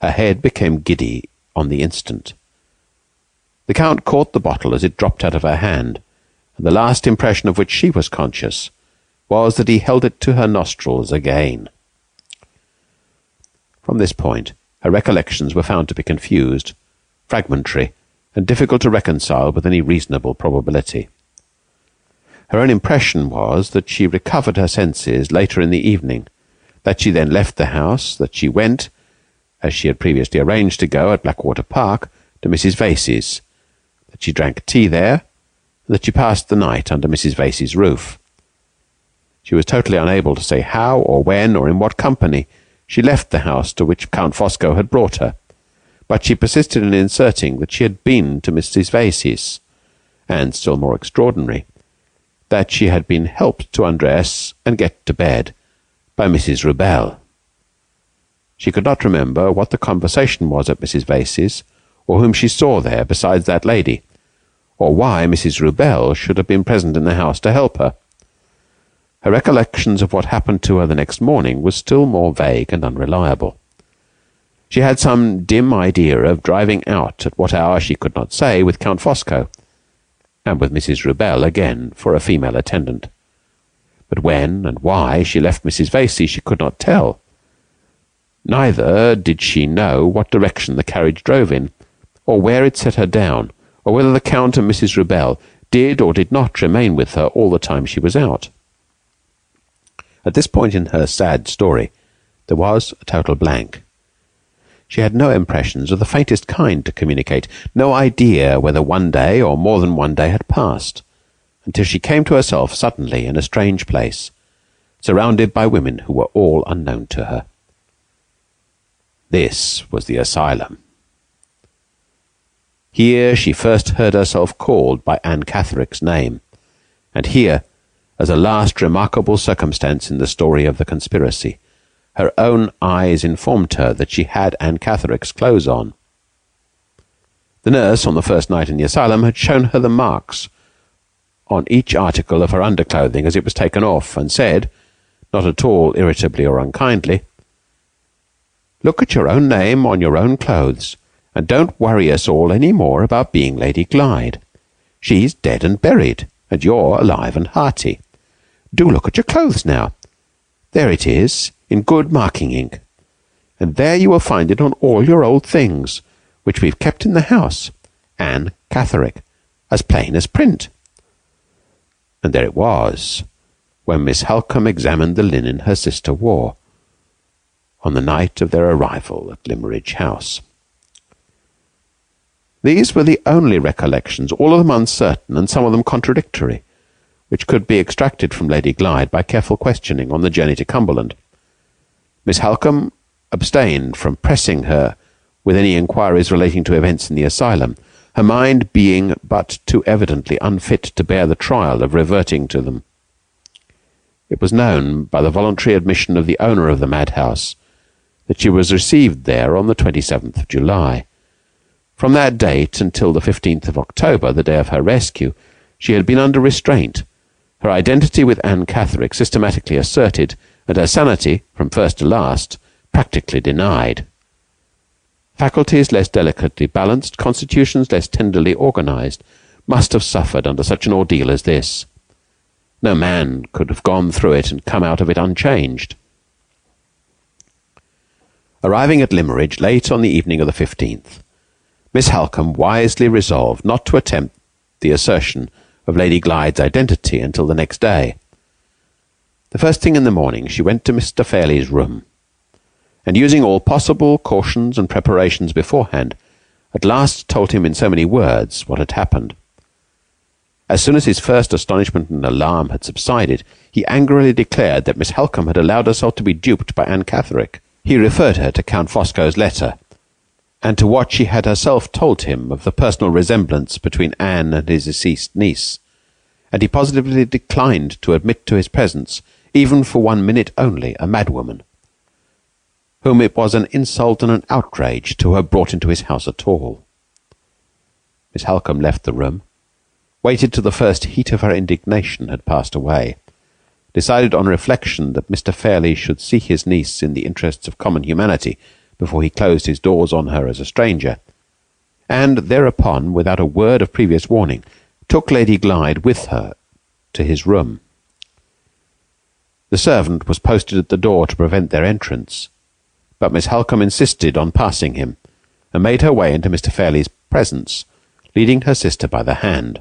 [SPEAKER 2] Her head became giddy on the instant. The Count caught the bottle as it dropped out of her hand, and the last impression of which she was conscious was that he held it to her nostrils again. From this point, her recollections were found to be confused, fragmentary, and difficult to reconcile with any reasonable probability. Her own impression was that she recovered her senses later in the evening, that she then left the house, that she went, as she had previously arranged to go at Blackwater Park, to Mrs. Vesey's, that she drank tea there, that she passed the night under Mrs. Vesey's roof. She was totally unable to say how or when or in what company she left the house to which Count Fosco had brought her, but she persisted in inserting that she had been to Mrs. Vesey's, and, still more extraordinary, that she had been helped to undress and get to bed by Mrs. Rubelle. She could not remember what the conversation was at Mrs. Vesey's, or whom she saw there besides that lady, or why Mrs. Rubelle should have been present in the house to help her. Her recollections of what happened to her the next morning were still more vague and unreliable. She had some dim idea of driving out at what hour she could not say with Count Fosco, and with Mrs. Rubelle again for a female attendant. But when and why she left Mrs. Vesey she could not tell. Neither did she know what direction the carriage drove in, or where it set her down, or whether the Count and Mrs. Rubelle did or did not remain with her all the time she was out. At this point in her sad story there was a total blank. She had no impressions of the faintest kind to communicate, no idea whether one day or more than one day had passed, until she came to herself suddenly in a strange place, surrounded by women who were all unknown to her. This was the asylum. Here she first heard herself called by Anne Catherick's name, and here, as a last remarkable circumstance in the story of the conspiracy, her own eyes informed her that she had Anne Catherick's clothes on. The nurse, on the first night in the asylum, had shown her the marks on each article of her underclothing as it was taken off, and said, not at all irritably or unkindly, Look at your own name on your own clothes, and don't worry us all any more about being Lady Glyde. She's dead and buried, and you're alive and hearty. Do look at your clothes now. There it is, in good marking ink. And there you will find it on all your old things, which we've kept in the house. Anne Catherick, as plain as print. And there it was, when Miss Halcombe examined the linen her sister wore on the night of their arrival at Limmeridge House. These were the only recollections, all of them uncertain and some of them contradictory, which could be extracted from Lady Glyde by careful questioning on the journey to Cumberland. Miss Halcombe abstained from pressing her with any inquiries relating to events in the asylum, her mind being but too evidently unfit to bear the trial of reverting to them. It was known by the voluntary admission of the owner of the madhouse that she was received there on the 27th of July. From that date until the 15th of October, the day of her rescue, she had been under restraint, her identity with Anne Catherick systematically asserted, and her sanity, from first to last, practically denied. Faculties less delicately balanced, constitutions less tenderly organized, must have suffered under such an ordeal as this. No man could have gone through it and come out of it unchanged. Arriving at Limmeridge late on the evening of the fifteenth, Miss Halcombe wisely resolved not to attempt the assertion of Lady Glyde's identity until the next day. The first thing in the morning she went to Mr. Fairlie's room, and using all possible cautions and preparations beforehand, at last told him in so many words what had happened. As soon as his first astonishment and alarm had subsided, he angrily declared that Miss Halcombe had allowed herself to be duped by Anne Catherick. He referred her to Count Fosco's letter, and to what she had herself told him of the personal resemblance between Anne and his deceased niece, and he positively declined to admit to his presence, even for one minute only, a madwoman, whom it was an insult and an outrage to have brought into his house at all. Miss Halcombe left the room, waited till the first heat of her indignation had passed away, decided on reflection that Mr. Fairlie should see his niece in the interests of common humanity before he closed his doors on her as a stranger, and thereupon, without a word of previous warning, took Lady Glyde with her to his room. The servant was posted at the door to prevent their entrance, but Miss Halcombe insisted on passing him, and made her way into Mr. Fairlie's presence, leading her sister by the hand.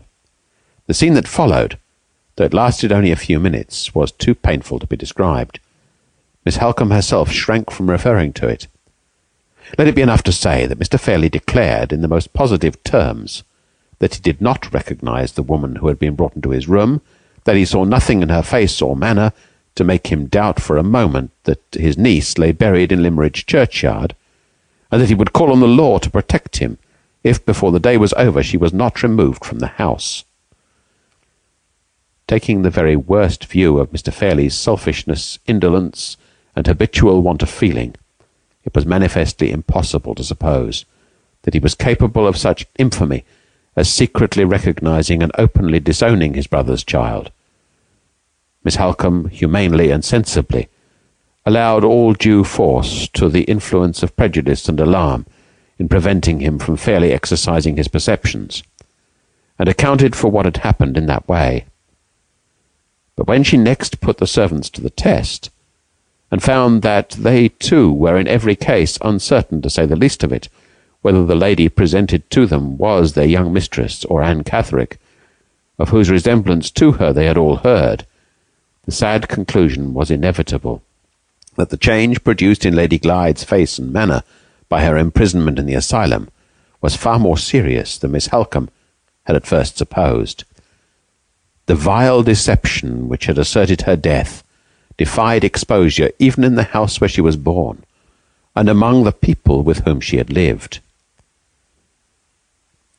[SPEAKER 2] The scene that followed though it lasted only a few minutes, was too painful to be described. Miss Halcombe herself shrank from referring to it. Let it be enough to say that Mr. Fairlie declared in the most positive terms that he did not recognize the woman who had been brought into his room, that he saw nothing in her face or manner to make him doubt for a moment that his niece lay buried in Limmeridge churchyard, and that he would call on the law to protect him if before the day was over she was not removed from the house taking the very worst view of Mr. Fairlie's selfishness, indolence, and habitual want of feeling, it was manifestly impossible to suppose that he was capable of such infamy as secretly recognizing and openly disowning his brother's child. Miss Halcombe humanely and sensibly allowed all due force to the influence of prejudice and alarm in preventing him from fairly exercising his perceptions, and accounted for what had happened in that way. But when she next put the servants to the test, and found that they too were in every case uncertain, to say the least of it, whether the lady presented to them was their young mistress or Anne Catherick, of whose resemblance to her they had all heard, the sad conclusion was inevitable that the change produced in Lady Glyde's face and manner by her imprisonment in the asylum was far more serious than Miss Halcombe had at first supposed. The vile deception which had asserted her death defied exposure even in the house where she was born, and among the people with whom she had lived.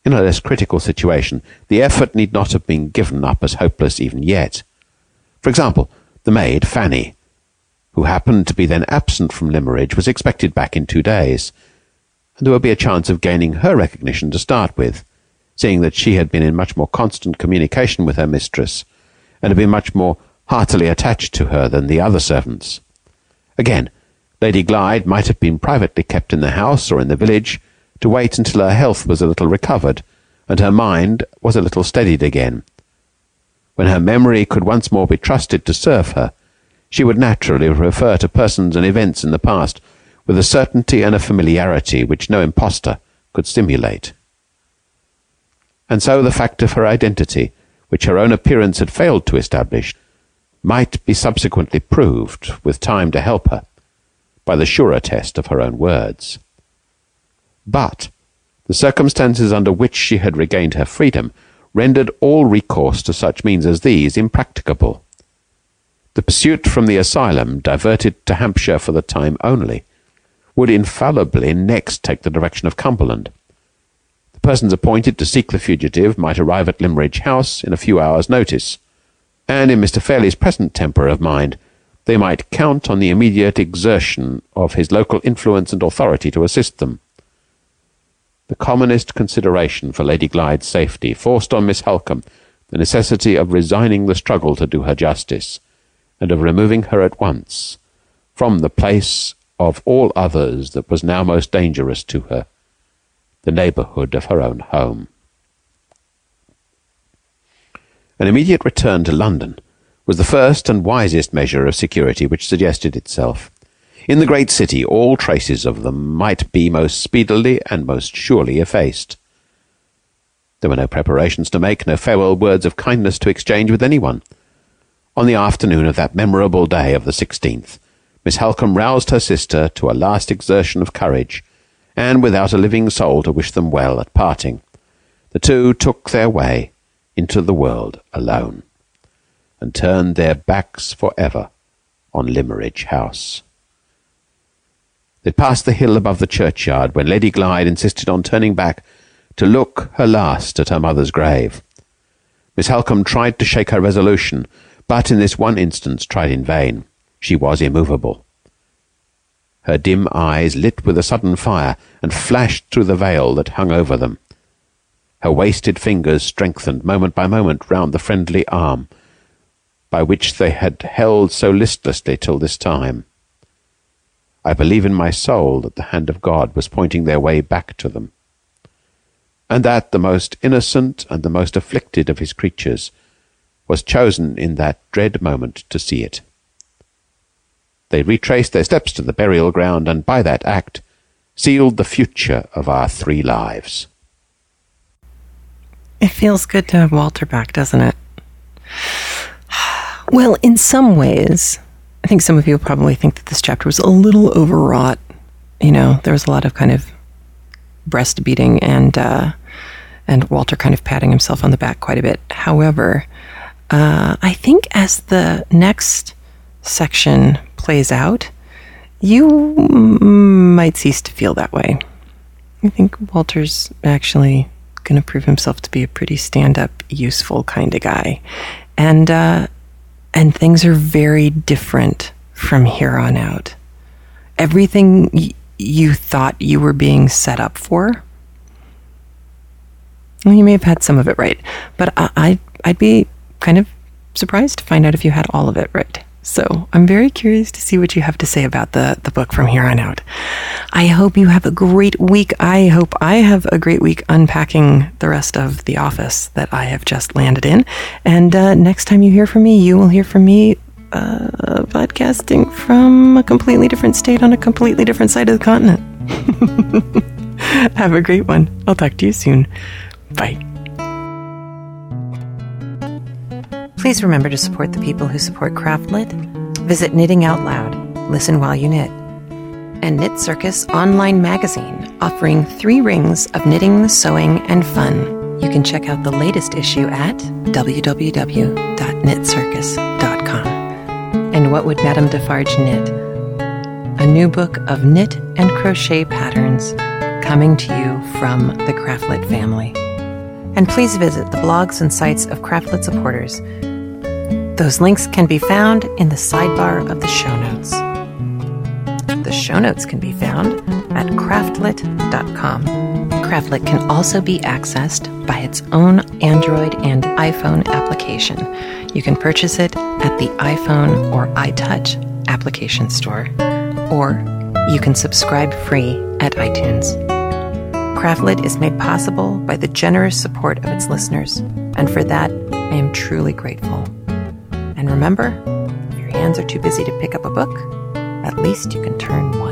[SPEAKER 2] In a less critical situation, the effort need not have been given up as hopeless even yet. For example, the maid, Fanny, who happened to be then absent from Limmeridge, was expected back in two days, and there would be a chance of gaining her recognition to start with, seeing that she had been in much more constant communication with her mistress, and had been much more heartily attached to her than the other servants. Again, Lady Glyde might have been privately kept in the house or in the village to wait until her health was a little recovered and her mind was a little steadied again. When her memory could once more be trusted to serve her, she would naturally refer to persons and events in the past with a certainty and a familiarity which no impostor could stimulate. And so the fact of her identity, which her own appearance had failed to establish, might be subsequently proved, with time to help her, by the surer test of her own words. But the circumstances under which she had regained her freedom rendered all recourse to such means as these impracticable. The pursuit from the asylum, diverted to Hampshire for the time only, would infallibly next take the direction of Cumberland. The persons appointed to seek the fugitive might arrive at Limmeridge House in a few hours' notice, and in Mr. Fairlie's present temper of mind, they might count on the immediate exertion of his local influence and authority to assist them. The commonest consideration for Lady Glyde's safety forced on Miss Halcombe the necessity of resigning the struggle to do her justice, and of removing her at once from the place of all others that was now most dangerous to her, the neighbourhood of her own home. An immediate return to London was the first and wisest measure of security which suggested itself. In the great city all traces of them might be most speedily and most surely effaced. There were no preparations to make, no farewell words of kindness to exchange with anyone. On the afternoon of that memorable day of the sixteenth, Miss Halcombe roused her sister to a last exertion of courage, and without a living soul to wish them well at parting, the two took their way into the world alone, and turned their backs for ever on Limmeridge House. They passed the hill above the churchyard when Lady Glyde insisted on turning back to look her last at her mother's grave. Miss Halcombe tried to shake her resolution, but in this one instance tried in vain. She was immovable. Her dim eyes lit with a sudden fire and flashed through the veil that hung over them. Her wasted fingers strengthened moment by moment round the friendly arm by which they had held so listlessly till this time. I believe in my soul that the hand of God was pointing their way back to them, and that the most innocent and the most afflicted of his creatures was chosen in that dread moment to see it. They retraced their steps to the burial ground, and by that act sealed the future of our three lives.
[SPEAKER 1] It feels good to have Walter back, doesn't it? Well, in some ways, I think some of you probably think that this chapter was a little overwrought. You know, there was a lot of kind of breast beating and uh, and Walter kind of patting himself on the back quite a bit. However, uh, I think as the next section plays out, you might cease to feel that way. I think Walter's actually going to prove himself to be a pretty stand-up, useful kind of guy, and uh, and things are very different from here on out. Everything you thought you were being set up for. Well, you may have had some of it right, but I, I, I'd be kind of surprised to find out if you had all of it right. So I'm very curious to see what you have to say about the, the book from here on out. I hope you have a great week. I hope I have a great week unpacking the rest of the office that I have just landed in. And uh, next time you hear from me, you will hear from me uh, podcasting from a completely different state on a completely different side of the continent. have a great one. I'll talk to you soon. Bye. Please remember to support the people who support Craftlit. Visit Knitting Out Loud, listen while you knit, and Knit Circus online magazine, offering three rings of knitting, sewing, and fun. You can check out the latest issue at www.knitcircus.com. And what would Madame Defarge knit? A new book of knit and crochet patterns coming to you from the Craftlit family. And please visit the blogs and sites of Craftlit supporters those links can be found in the sidebar of the show notes. The show notes can be found at craftlit.com. Craftlit can also be accessed by its own Android and iPhone application. You can purchase it at the iPhone or iTouch application store, or you can subscribe free at iTunes. Craftlit is made possible by the generous support of its listeners, and for that, I am truly grateful. And remember, if your hands are too busy to pick up a book, at least you can turn one.